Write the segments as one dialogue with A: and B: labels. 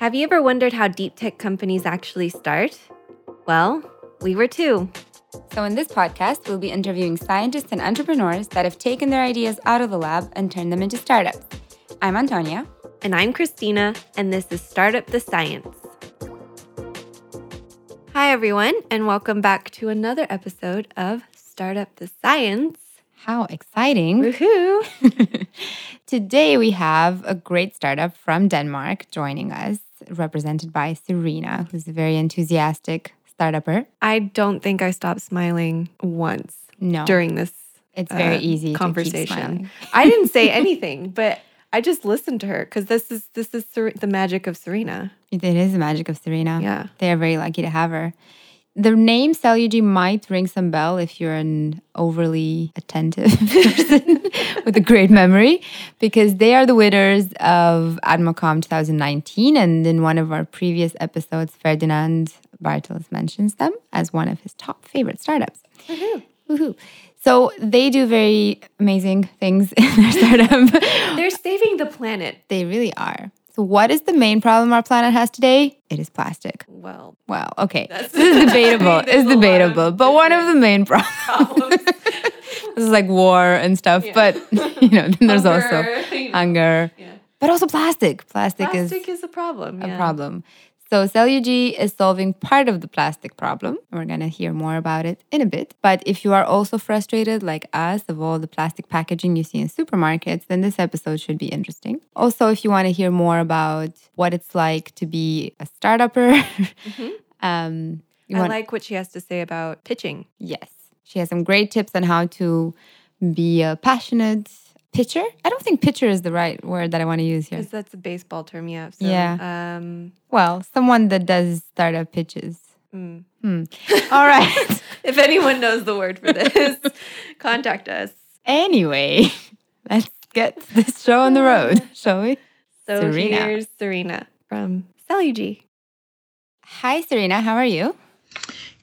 A: Have you ever wondered how deep tech companies actually start? Well, we were too.
B: So, in this podcast, we'll be interviewing scientists and entrepreneurs that have taken their ideas out of the lab and turned them into startups. I'm Antonia.
A: And I'm Christina, and this is Startup the Science. Hi, everyone, and welcome back to another episode of Startup the Science.
B: How exciting!
A: Woohoo!
B: Today, we have a great startup from Denmark joining us, represented by Serena, who's a very enthusiastic startupper.
A: I don't think I stopped smiling once
B: No,
A: during this
B: it's very
A: uh,
B: easy
A: conversation. I didn't say anything, but I just listened to her because this is this is the magic of Serena.
B: It is the magic of Serena.
A: Yeah.
B: They are very lucky to have her. The name Cellugy might ring some bell if you're an overly attentive person with a great memory, because they are the winners of AdMaCom 2019. And in one of our previous episodes, Ferdinand Bartels mentions them as one of his top favorite startups. Woohoo. So they do very amazing things in their startup.
A: They're saving the planet.
B: they really are. So, what is the main problem our planet has today? It is plastic.
A: Well,
B: Well, okay.
A: That's-
B: this is debatable. It's
A: a lot of
B: debatable. But one of the main problems
A: problems.
B: this is like war and stuff.
A: Yeah.
B: But you know, then there's also
A: Hunger, you know.
B: hunger.
A: Yeah.
B: But also plastic. Plastic,
A: Plastic
B: is
A: is a problem.
B: a
A: yeah.
B: problem. So Cellugy is solving part of the plastic problem. We're gonna hear more about it in a bit. But if you are also frustrated like us of all the plastic packaging you see in supermarkets, then this episode should be interesting. Also, if you want to hear more about what it's like to be a startupper, um, you
A: I
B: want
A: like what she has to say about pitching.
B: yes, she has some great tips on how to be a passionate pitcher. I don't think pitcher is the right word that I want to use here.
A: Because that's a baseball term, yeah. So,
B: Yeah.
A: Um,
B: Well, someone that does startup pitches.
A: mm.
B: Hmm. All right.
A: If anyone knows the word for this, contact us.
B: anyway, let's get this show on the road, shall we?
A: So
B: Serena.
A: here's Serena from Cellugy.
B: Hi, Serena. How are you?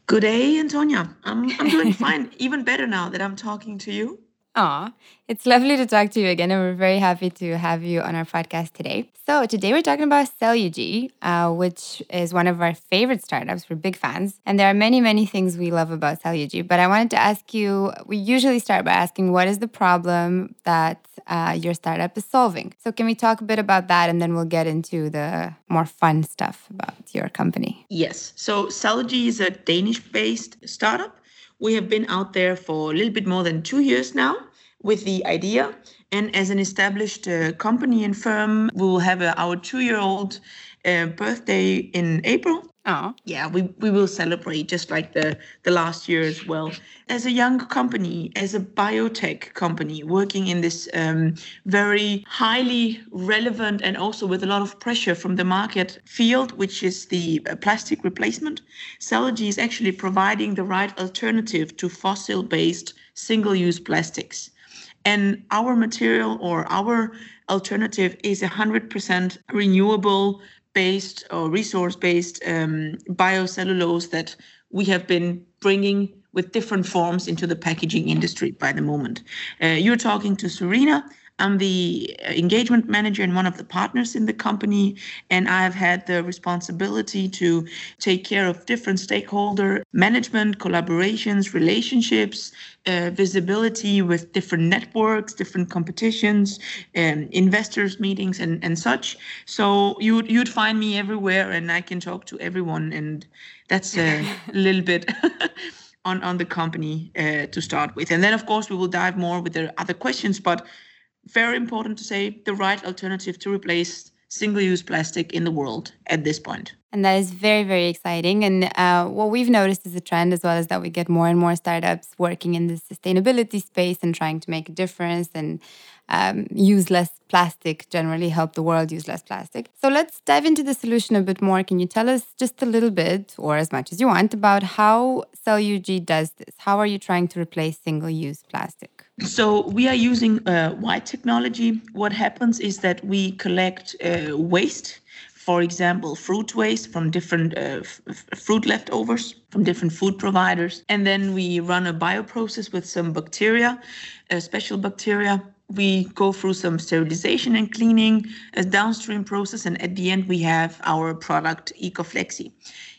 C: Good day, Antonia. I'm, I'm doing fine. Even better now that I'm talking to you.
B: Aw, it's lovely to talk to you again, and we're very happy to have you on our podcast today. So, today we're talking about Cellugy, uh, which is one of our favorite startups. We're big fans, and there are many, many things we love about Cellugy. But I wanted to ask you we usually start by asking what is the problem that uh, your startup is solving? So, can we talk a bit about that, and then we'll get into the more fun stuff about your company?
C: Yes. So Cellugy is a Danish-based startup. We have been out there for a little bit more than two years now with the idea. And as an established uh, company and firm, we will have uh, our two-year-old uh, birthday in April.
B: Oh,
C: yeah we, we will celebrate just like the the last year as well. As a young company as a biotech company working in this um, very highly relevant and also with a lot of pressure from the market field which is the uh, plastic replacement Cellugy is actually providing the right alternative to fossil based single use plastics. And our material or our alternative is 100% renewable based or resource based um, biocellulose that we have been bringing with different forms into the packaging industry by the moment. Uh, you're talking to Serena. I'm the uh, engagement manager and one of the partners in the company, and I've had the responsibility to take care of different stakeholder management, collaborations, relationships, uh, visibility with different networks, different competitions, um, investors meetings, and and such. So you'd you'd find me everywhere, and I can talk to everyone, and that's a little bit. On, on the company uh, to start with. And then, of course, we will dive more with the other questions. But very important to say the right alternative to replace single use plastic in the world at this point.
B: And that is very, very exciting. And uh, what we've noticed is a trend as well is that we get more and more startups working in the sustainability space and trying to make a difference and um, use less plastic, generally help the world use less plastic. So let's dive into the solution a bit more. Can you tell us just a little bit, or as much as you want, about how Cellugy does this? How are you trying to replace single use plastic?
C: So we are using uh, white technology. What happens is that we collect uh, waste, for example, fruit waste from different uh, fruit leftovers from different food providers, and then we run a bioprocess with some bacteria, uh, special bacteria, we go through some sterilization and cleaning, a downstream process, and at the end we have our product EcoFlexi.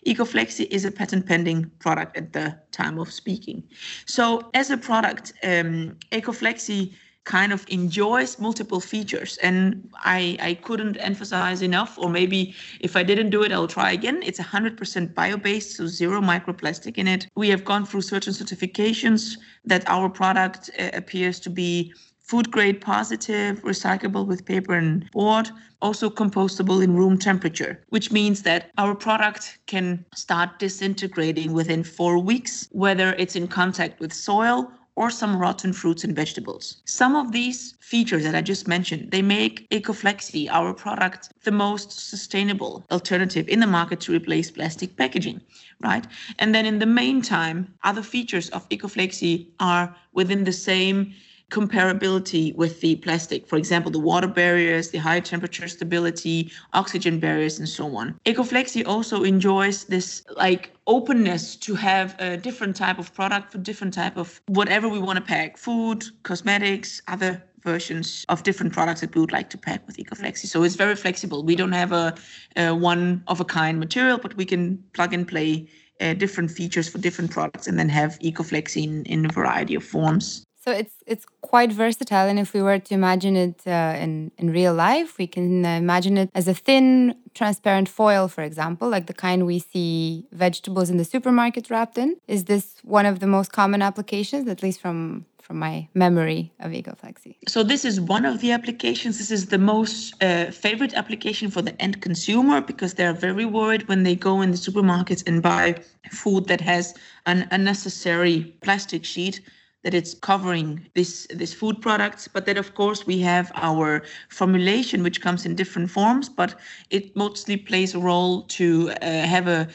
C: EcoFlexi is a patent pending product at the time of speaking. So as a product, um, EcoFlexi kind of enjoys multiple features and I, I couldn't emphasize enough or maybe if i didn't do it i'll try again it's 100% bio-based so zero microplastic in it we have gone through certain certifications that our product uh, appears to be food grade positive, recyclable with paper and board, also compostable in room temperature, which means that our product can start disintegrating within four weeks, whether it's in contact with soil or some rotten fruits and vegetables. Some of these features that I just mentioned, they make EcoFlexi, our product, the most sustainable alternative in the market to replace plastic packaging, right? And then in the meantime, other features of EcoFlexi are within the same comparability with the plastic. For example, the water barriers, the high temperature stability, oxygen barriers, and so on. EcoFlexi also enjoys this like openness to have a different type of product for different type of whatever we want to pack, food, cosmetics, other versions of different products that we would like to pack with EcoFlexi. So it's very flexible. We don't have a, a one of a kind material, but we can plug and play uh, different features for different products and then have EcoFlexi in, in a variety of forms.
B: So it's it's quite versatile, and if we were to imagine it uh, in in real life, we can imagine it as a thin, transparent foil, for example, like the kind we see vegetables in the supermarket wrapped in. Is this one of the most common applications, at least from from my memory of EcoFlexi?
C: So this is one of the applications. This is the most uh, favorite application for the end consumer because they're very worried when they go in the supermarkets and buy food that has an unnecessary plastic sheet that it's covering this this food products but that of course we have our formulation which comes in different forms but it mostly plays a role to uh, have a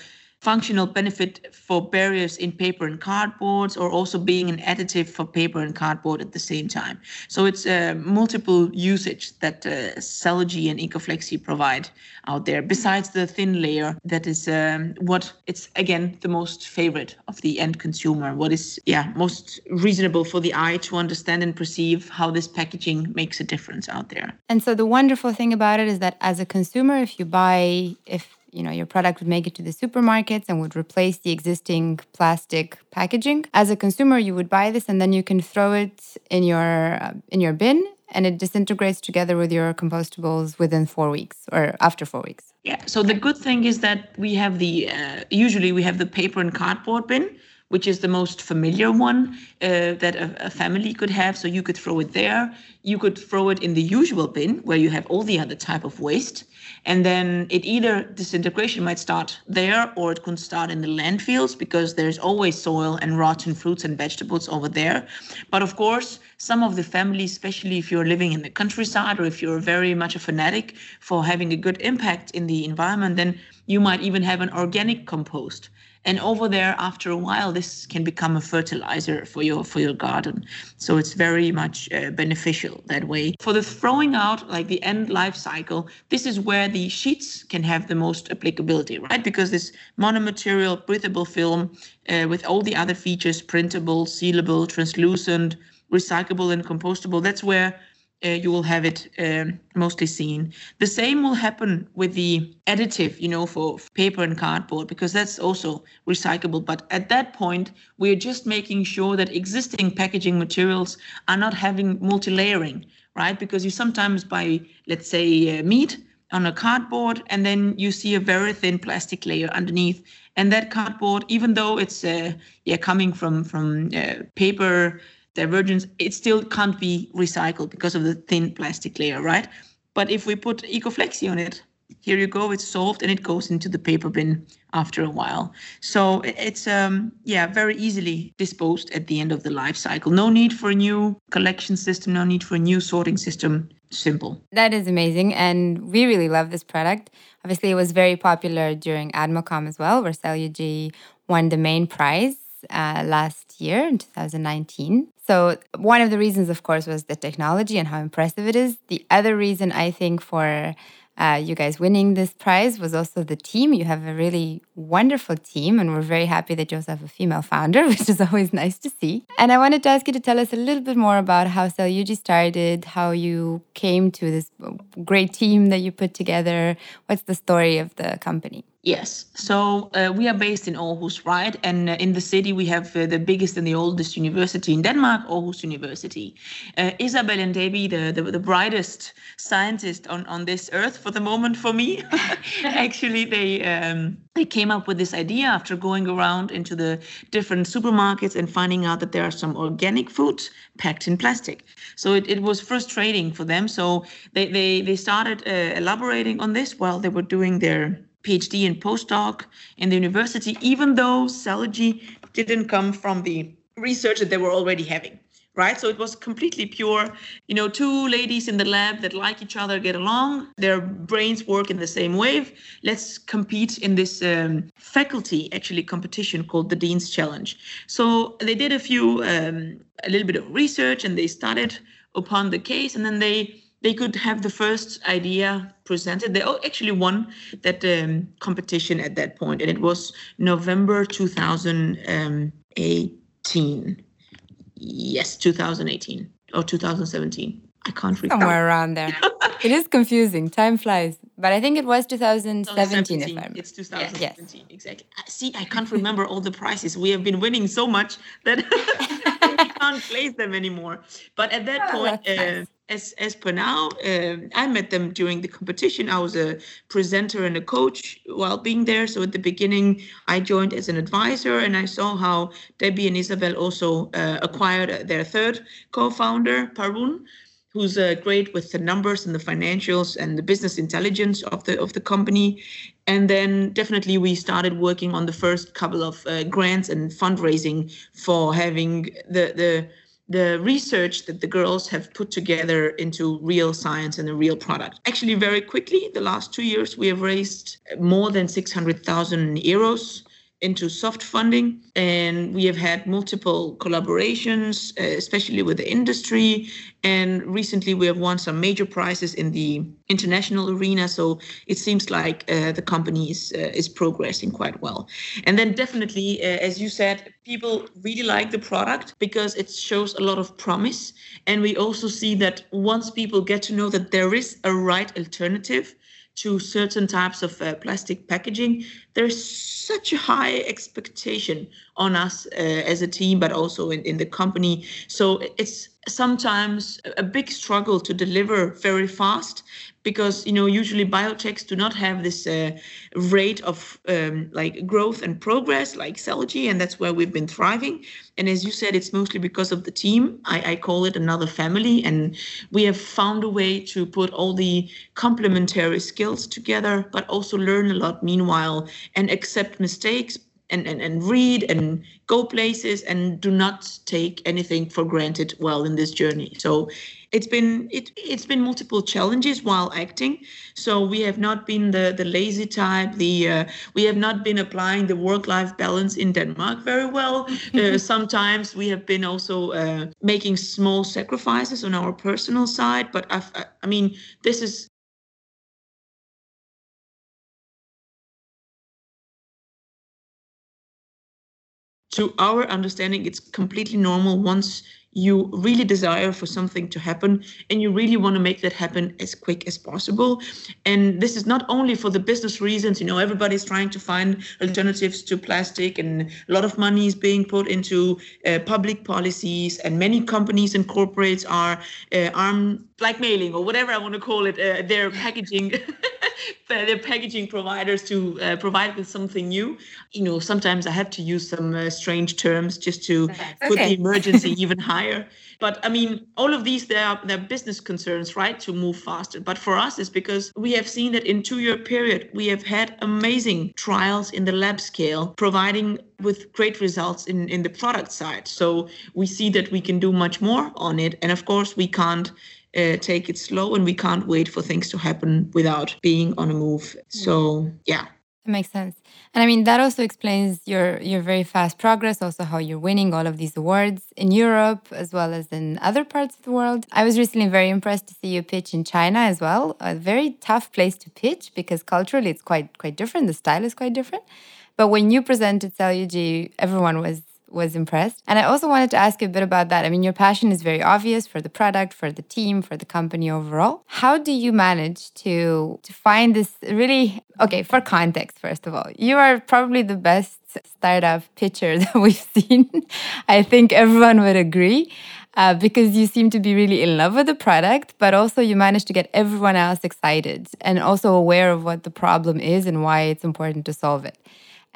C: functional benefit for barriers in paper and cardboards or also being an additive for paper and cardboard at the same time. So it's uh, multiple usage that uh, Cellugy and EcoFlexi provide out there besides the thin layer that is um, what it's again the most favorite of the end consumer what is yeah most reasonable for the eye to understand and perceive how this packaging makes a difference out there
B: and so the wonderful thing about it is that as a consumer if you buy if you know your product would make it to the supermarkets and would replace the existing plastic packaging. As a consumer you would buy this and then you can throw it in your uh, in your bin and it disintegrates together with your compostables within 4 weeks or after 4 weeks.
C: Yeah. So the good thing is that we have the uh, usually we have the paper and cardboard bin which is the most familiar one uh, that a, a, family could have. So you could throw it there. You could throw it in the usual bin where you have all the other type of waste. And then it either disintegration might start there or it could start in the landfills because there's always soil and rotten fruits and vegetables over there. But of course, some of the families, especially if you're living in the countryside or if you're very much a fanatic for having a good impact in the environment, then you might even have an organic compost and over there after a while this can become a fertilizer for your for your garden. So it's very much uh, beneficial that way. For the throwing out like the end life cycle this is where the sheets can have the most applicability right? Because this monomaterial breathable film uh, with all the other features printable sealable translucent recyclable and compostable that's where uh, you will have it um, mostly seen. The same will happen with the additive, you know, for paper and cardboard, because that's also recyclable. But at that point, we're just making sure that existing packaging materials are not having multi-layering, right? Because you sometimes buy, let's say, uh, meat on a cardboard, and then you see a very thin plastic layer underneath. And that cardboard, even though it's uh, yeah coming from from uh, paper divergence, it still can't be recycled because of the thin plastic layer, right? But if we put EcoFlexi on it, here you go, it's solved and it goes into the paper bin after a while. So it's um yeah, very easily disposed at the end of the life cycle. No need for a new collection system, no need for a new sorting system. Simple.
B: That is amazing. And we really love this product. Obviously, it was very popular during AdMaCom as well, where Cellugy won the main prize uh, last year in 2019. So, one of the reasons, of course, was the technology and how impressive it is. The other reason I think for uh, you guys winning this prize was also the team. You have a really wonderful team, and we're very happy that you also have a female founder, which is always nice to see. And I wanted to ask you to tell us a little bit more about how Cellugy started, how you came to this great team that you put together. What's the story of the company?
C: Yes. So uh, we are based in Aarhus, right? And uh, in the city, we have uh, the biggest and the oldest university in Denmark, Aarhus University. Uh, Isabel and Debbie, the, the, the, brightest scientist on, on this earth for the moment for me, actually, they, um, they came up with this idea after going around into the different supermarkets and finding out that there are some organic foods packed in plastic. So it, it was frustrating for them. So they, they, they started uh, elaborating on this while they were doing their PhD and postdoc in the university, even though Cellugy didn't come from the research that they were already having. Right. So it was completely pure, you know, two ladies in the lab that like each other, get along, their brains work in the same wave. Let's compete in this um, faculty actually competition called the Dean's Challenge. So they did a few, um, a little bit of research and they started upon the case and then they they could have the first idea presented. They actually won that um, competition at that point, and it was November 2018. Yes, 2018 or 2017. I can't recall.
B: Somewhere around there. it is confusing. Time flies. But I think it was 2017, 2017 if I
C: It's 2017, yes. exactly. See, I can't remember all the prizes. We have been winning so much that we can't place them anymore. But at that oh, point, uh, nice as as per now, uh, I met them during the competition. I was a presenter and a coach while being there. So at the beginning, I joined as an advisor, and I saw how Debbie and Isabel also uh, acquired their third co-founder, Parun, who's uh, great with the numbers and the financials and the business intelligence of the of the company. And then definitely we started working on the first couple of uh, grants and fundraising for having the the the research that the girls have put together into real science and a real product. Actually, very quickly, the last two years, we have raised more than 600,000 euros into soft funding. And we have had multiple collaborations uh, especially with the industry. And recently we have won some major prizes in the international arena. So it seems like uh, the company is uh, is progressing quite well. And then definitely uh, as you said people really like the product because it shows a lot of promise. And we also see that once people get to know that there is a right alternative to certain types of uh, plastic packaging, there's such a high expectation on us uh, as a team, but also in, in the company. So it's sometimes a big struggle to deliver very fast because you know usually biotechs do not have this uh, rate of um, like growth and progress like Cellugy, and that's where we've been thriving. And as you said, it's mostly because of the team. I, I call it another family, and we have found a way to put all the complementary skills together, but also learn a lot meanwhile and accept mistakes and, and, and read and go places and do not take anything for granted while in this journey. So it's been it, it's been multiple challenges while acting. So we have not been the the lazy type. The uh, we have not been applying the work life balance in Denmark very well. Uh, sometimes we have been also uh, making small sacrifices on our personal side. But I've, I, I mean, this is to our understanding, it's completely normal once you really desire for something to happen and you really want to make that happen as quick as possible. And this is not only for the business reasons you know everybody's trying to find alternatives to plastic and a lot of money is being put into uh, public policies and many companies and corporates are uh, arm blackmailing or whatever i want to call it uh, their packaging their packaging providers to uh, provide with something new you know sometimes i have to use some uh, strange terms just to okay. put the emergency even higher. But I mean, all of these, they're, they're business concerns, right, to move faster. But for us, it's because we have seen that in two year period, we have had amazing trials in the lab scale, providing with great results in, in the product side. So we see that we can do much more on it. And of course, we can't uh, take it slow and we can't wait for things to happen without being on a move. So, yeah.
B: That makes sense. And I mean that also explains your your very fast progress, also how you're winning all of these awards in Europe as well as in other parts of the world. I was recently very impressed to see you pitch in China as well. A very tough place to pitch because culturally it's quite quite different. The style is quite different. But when you presented Cellugy, everyone was was impressed. And I also wanted to ask you a bit about that. I mean, your passion is very obvious for the product, for the team, for the company overall. How do you manage to to find this really okay, for context first of all. You are probably the best startup pitcher that we've seen. I think everyone would agree. Uh, because you seem to be really in love with the product, but also you manage to get everyone else excited and also aware of what the problem is and why it's important to solve it.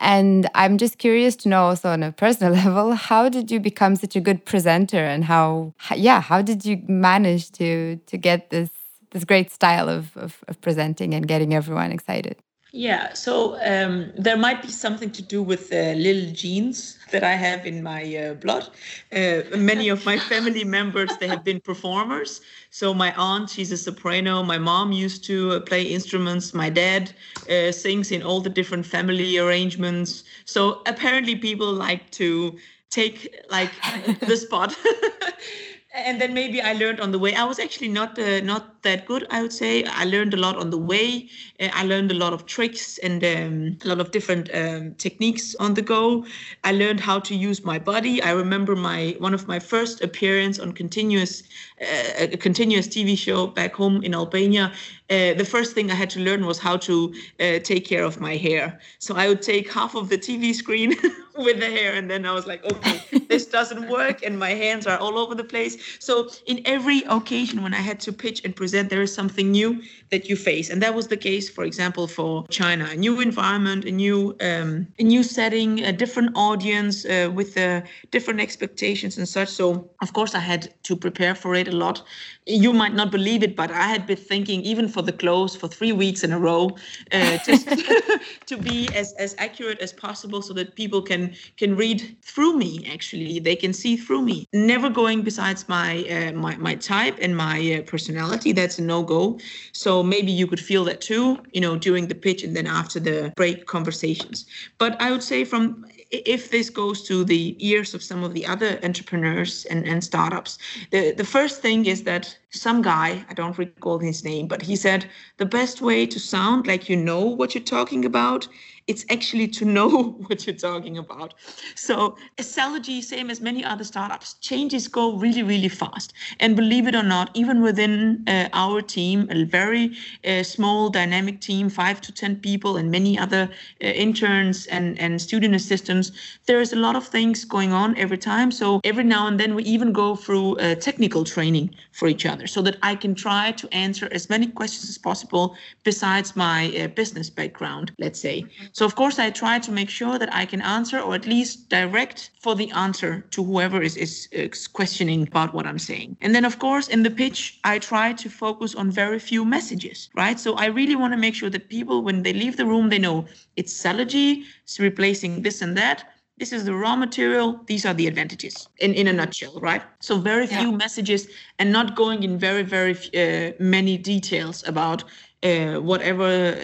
B: And I'm just curious to know also on a personal level, how did you become such a good presenter and how, yeah, how did you manage to, to get this, this great style of, of, of presenting and getting everyone excited?
C: Yeah, so um, there might be something to do with the little genes that I have in my uh, blood. Uh, many of my family members they have been performers. So my aunt, she's a soprano. My mom used to uh, play instruments. My dad uh, sings in all the different family arrangements. So apparently, people like to take like the spot. and then maybe I learned on the way. I was actually not uh, not that good, I would say. I learned a lot on the way. Uh, I learned a lot of tricks and um, a lot of different um, techniques on the go. I learned how to use my body. I remember my one of my first appearance on continuous uh, a continuous TV show back home in Albania. Uh, the first thing I had to learn was how to uh, take care of my hair. So I would take half of the TV screen with the hair, and then I was like, okay, this doesn't work, and my hands are all over the place. So in every occasion when I had to pitch and present, there is something new that you face, and that was the case, for example, for China, a new environment, a new um, a new setting, a different audience uh, with uh, different expectations and such. So of course I had to prepare for it a lot. You might not believe it, but I had been thinking even for the close for three weeks in a row, uh, just to be as as accurate as possible, so that people can can read through me. Actually, they can see through me. Never going besides my uh, my my type and my uh, personality. That's a no go. So maybe you could feel that too, you know, during the pitch and then after the break conversations. But I would say from if this goes to the ears of some of the other entrepreneurs and, and startups, the, the first thing is that some guy, I don't recall his name, but he said the best way to sound like you know what you're talking about it's actually to know what you're talking about. So Cellugy, same as many other startups, changes go really, really fast. And believe it or not, even within uh, our team, a very uh, small dynamic team, five to 10 people and many other uh, interns and, and student assistants, there's a lot of things going on every time. So every now and then we even go through uh, technical training for each other so that I can try to answer as many questions as possible besides my uh, business background, let's say. So of course, I try to make sure that I can answer or at least direct for the answer to whoever is, is, is questioning about what I'm saying. And then of course, in the pitch, I try to focus on very few messages, right? So I really want to make sure that people, when they leave the room, they know it's Cellugy, it's replacing this and that this is the raw material these are the advantages in, in a nutshell right so very few yeah. messages and not going in very very uh, many details about uh, whatever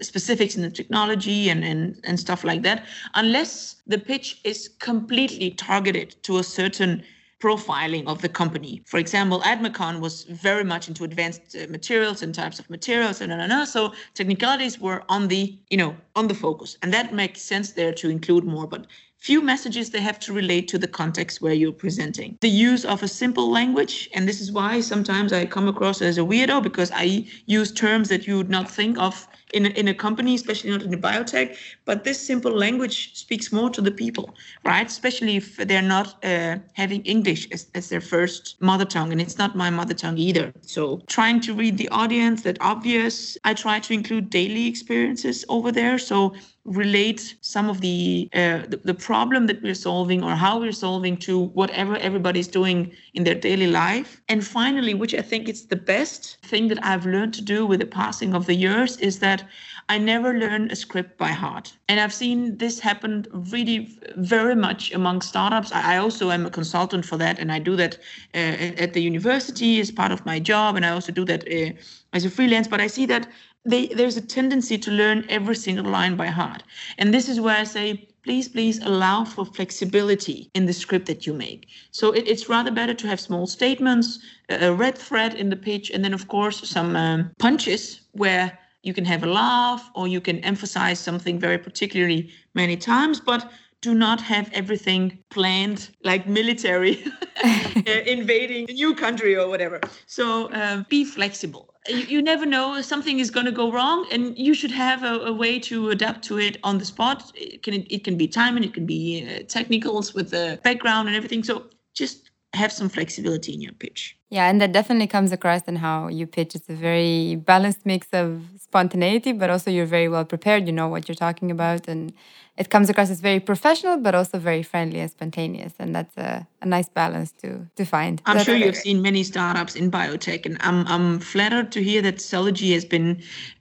C: specifics in the technology and, and, and stuff like that, unless the pitch is completely targeted to a certain profiling of the company. For example, AdMaCom was very much into advanced uh, materials and types of materials, and, and, and so technicalities were on the you know on the focus, and that makes sense there to include more. But few messages they have to relate to the context where you're presenting. The use of a simple language, and this is why sometimes I come across as a weirdo because I use terms that you would not think of in a, in a company, especially not in a biotech. But this simple language speaks more to the people, right? Especially if they're not uh, having English as, as their first mother tongue, and it's not my mother tongue either. So trying to read the audience, that obvious. I try to include daily experiences over there. So relate some of the, uh, the, the problem that we're solving or how we're solving to whatever everybody's doing in their daily life and finally which i think is the best thing that i've learned to do with the passing of the years is that I never learn a script by heart. And I've seen this happen really very much among startups. I also am a consultant for that, and I do that uh, at the university as part of my job, and I also do that uh, as a freelance, but I see that they, there's a tendency to learn every single line by heart. And this is where I say, please, please allow for flexibility in the script that you make. So it, it's rather better to have small statements, a red thread in the pitch, and then, of course, some um, punches where you can have a laugh or you can emphasize something very particularly many times, but do not have everything planned like military invading a new country or whatever. So uh, be flexible. You, you, never know something is going to go wrong, and you should have a, a, way to adapt to it on the spot. It can it can be timing, it can be uh, technicals with the background and everything. So just have some flexibility in your pitch.
B: Yeah, and that definitely comes across in how you pitch. It's a very balanced mix of spontaneity, but also you're very well prepared. You know what you're talking about, and it comes across as very professional, but also very friendly and spontaneous. And that's a, a nice balance to to find.
C: I'm
B: that's
C: sure you've seen many startups in biotech, and I'm I'm flattered to hear that Cellugy has been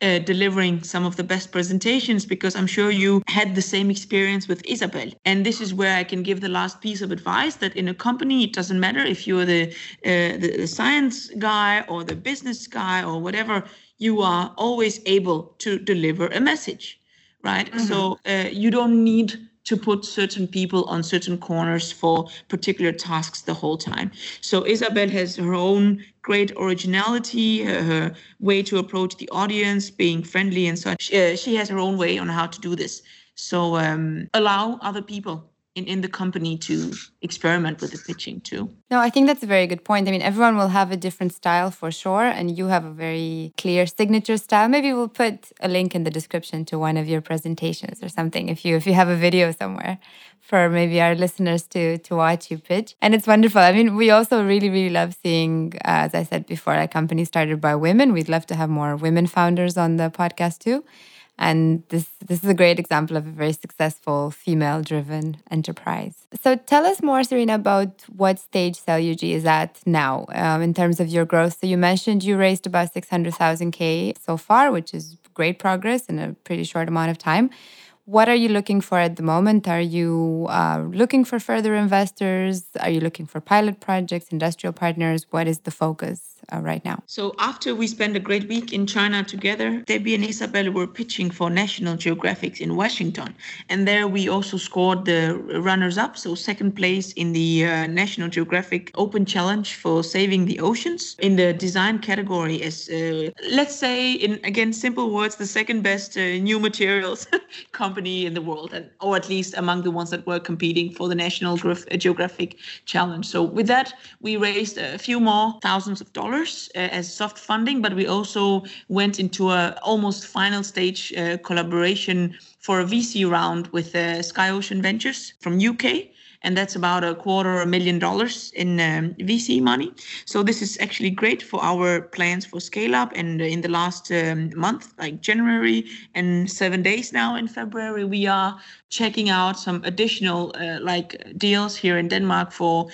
C: uh, delivering some of the best presentations because I'm sure you had the same experience with Isabel. And this is where I can give the last piece of advice that in a company, it doesn't matter if you're the uh, the, the science guy or the business guy or whatever, you are always able to deliver a message right? Mm-hmm. So uh, you don't need to put certain people on certain corners for particular tasks the whole time. So Isabel has her own great originality, her, her way to approach the audience, being friendly and such. Uh, she has her own way on how to do this. So um, allow other people in, in the company to experiment with the pitching too.
B: No, I think that's a very good point. I mean, everyone will have a different style for sure, and you have a very clear signature style. Maybe we'll put a link in the description to one of your presentations or something if you if you have a video somewhere for maybe our listeners to to watch you pitch. And it's wonderful. I mean, we also really really love seeing, uh, as I said before, a company started by women. We'd love to have more women founders on the podcast too. And this, this is a great example of a very successful female driven enterprise. So tell us more, Serena, about what stage Cellugy is at now um, in terms of your growth. So you mentioned you raised about 600,000 K so far, which is great progress in a pretty short amount of time. What are you looking for at the moment? Are you uh, looking for further investors? Are you looking for pilot projects, industrial partners? What is the focus? uh, right now.
C: So after we spent a great week in China together, Debbie and Isabel were pitching for National Geographic in Washington, and there we also scored the runners-up, so second place in the uh, National Geographic Open Challenge for saving the oceans in the design category. As uh, let's say, in again simple words, the second best uh, new materials company in the world, and or at least among the ones that were competing for the National Geographic Challenge. So with that, we raised a few more thousands of dollars dollars uh, as soft funding, but we also went into a almost final stage uh, collaboration for a VC round with uh, Sky Ocean Ventures from UK and that's about a quarter a million dollars in um, VC money. So this is actually great for our plans for scale up. And in the last um, month, like January and seven days now in February, we are checking out some additional uh, like deals here in Denmark for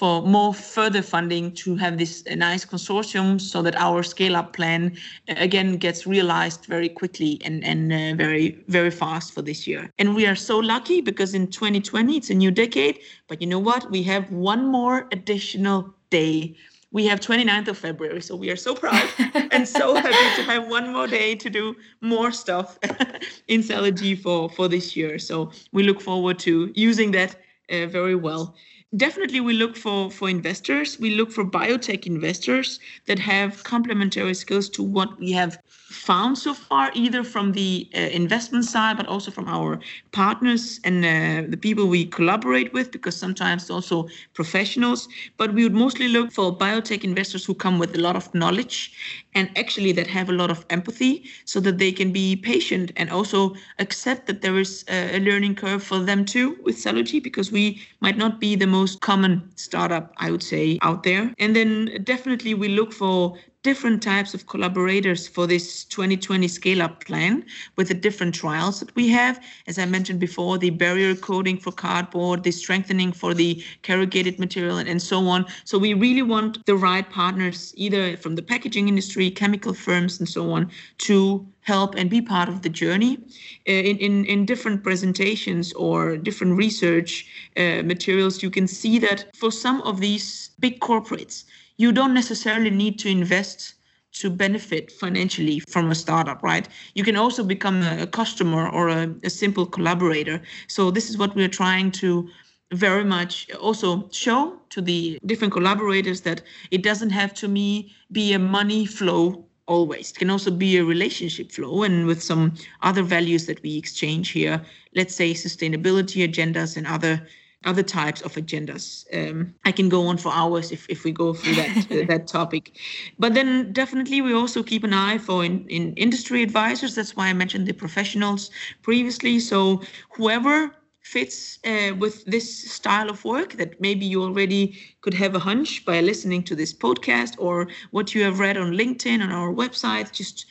C: for more further funding to have this nice consortium so that our scale up plan uh, again gets realized very quickly and, and uh, very, very fast for this year. And we are so lucky because in 2020, it's a new decade. But you know what? We have one more additional day we have 29th of February. So we are so proud and so happy to have one more day to do more stuff in Cellugy for, for this year. So we look forward to using that uh, very well definitely we look for for investors. We look for biotech investors that have complementary skills to what we have found so far either from the uh, investment side but also from our partners and uh, the people we collaborate with because sometimes also professionals but we would mostly look for biotech investors who come with a lot of knowledge and actually that have a lot of empathy so that they can be patient and also accept that there is a, learning curve for them too with Cellugy because we might not be the most common startup, I would say, out there. And then definitely we look for different types of collaborators for this 2020 scale up plan with the different trials that we have. As I mentioned before, the barrier coating for cardboard, the strengthening for the corrugated material, and, and so on. So we really want the right partners, either from the packaging industry, chemical firms, and so on, to help and be part of the journey uh, in, in, in different presentations or different research uh, materials you can see that for some of these big corporates you don't necessarily need to invest to benefit financially from a startup, right? You can also become a, customer or a, a simple collaborator. So this is what we're trying to very much also show to the different collaborators that it doesn't have to me be a money flow always. It can also be a relationship flow and with some other values that we exchange here, let's say sustainability agendas and other other types of agendas. Um, I can go on for hours if, if we go through that uh, that topic. But then definitely we also keep an eye for in, in industry advisors. That's why I mentioned the professionals previously. So whoever fits uh, with this style of work that maybe you already could have a hunch by listening to this podcast or what you have read on LinkedIn on our website just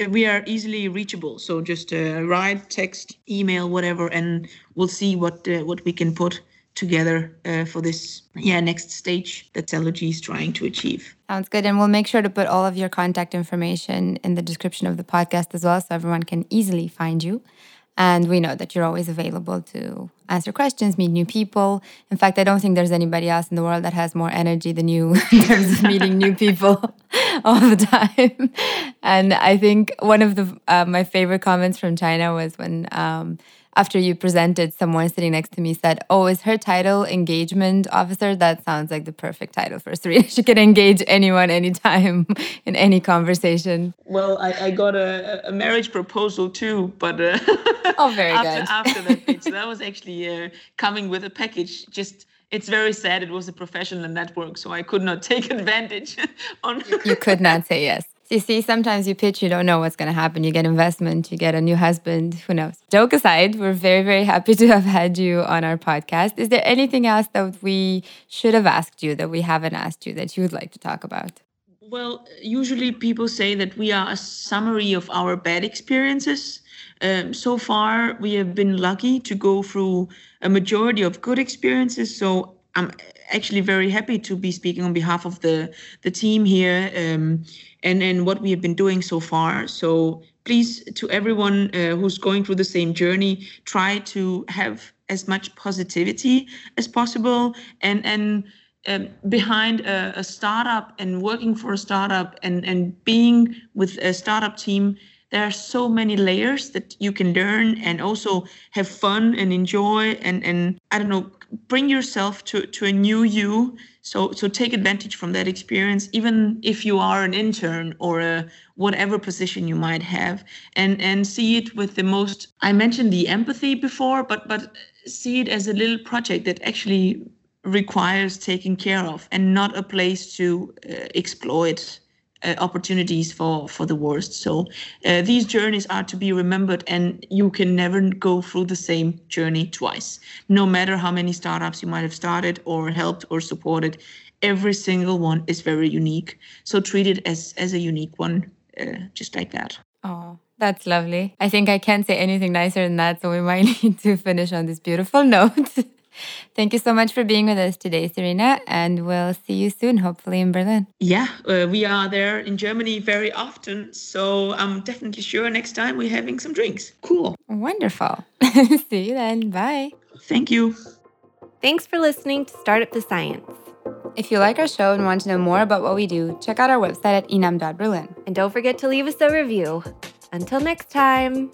C: uh, we are easily reachable so just uh, write text email whatever and we'll see what uh, what we can put together uh, for this yeah next stage that Cellugy is trying to achieve.
B: Sounds good, and we'll make sure to put all of your contact information in the description of the podcast as well, so everyone can easily find you. And we know that you're always available to answer questions, meet new people. In fact, I don't think there's anybody else in the world that has more energy than you in terms of meeting new people all the time. And I think one of the uh, my favorite comments from China was when um, after you presented, someone sitting next to me said, Oh, is her title engagement officer? That sounds like the perfect title for Serena. She can engage anyone, anytime, in any conversation.
C: Well, I, I got a, a, marriage proposal too, but uh,
B: oh, very
C: after,
B: good.
C: after that pitch, that was actually uh, coming with a package. Just it's very sad. It was a professional network, so I could not take advantage. on
B: you could not say yes. You see, sometimes you pitch, you don't know what's going to happen. You get investment, you get a new husband, who knows? Joke aside, we're very, very happy to have had you on our podcast. Is there anything else that we should have asked you that we haven't asked you that you would like to talk about?
C: Well, usually people say that we are a summary of our bad experiences. Um, so far, we have been lucky to go through a majority of good experiences. So I'm actually very happy to be speaking on behalf of the the team here. Um, and and what we have been doing so far. So please, to everyone uh, who's going through the same journey, try to have as much positivity as possible and and um, behind a, a, startup and working for a startup and and being with a startup team there are so many layers that you can learn and also have fun and enjoy and and i don't know bring yourself to to a new you. So so take advantage from that experience even if you are an intern or a whatever position you might have and and see it with the most i mentioned the empathy before but but see it as a little project that actually requires taking care of and not a place to uh, exploit uh, opportunities for for the worst. So uh, these journeys are to be remembered, and you can never go through the same journey twice. No matter how many startups you might have started or helped or supported, every single one is very unique. So treat it as as a unique one, uh, just like that.
B: Oh. That's lovely. I think I can't say anything nicer than that, so we might need to finish on this beautiful note. Thank you so much for being with us today, Serena, and we'll see you soon, hopefully in Berlin.
C: Yeah, uh, we are there in Germany very often, so I'm definitely sure next time we're having some drinks. Cool.
B: Wonderful. see you then. Bye.
C: Thank you.
A: Thanks for listening to Startup to Science.
B: If you like our show and want to know more about what we do, check out our website at inam.berlin.
A: And don't forget to leave us a review. Until next time.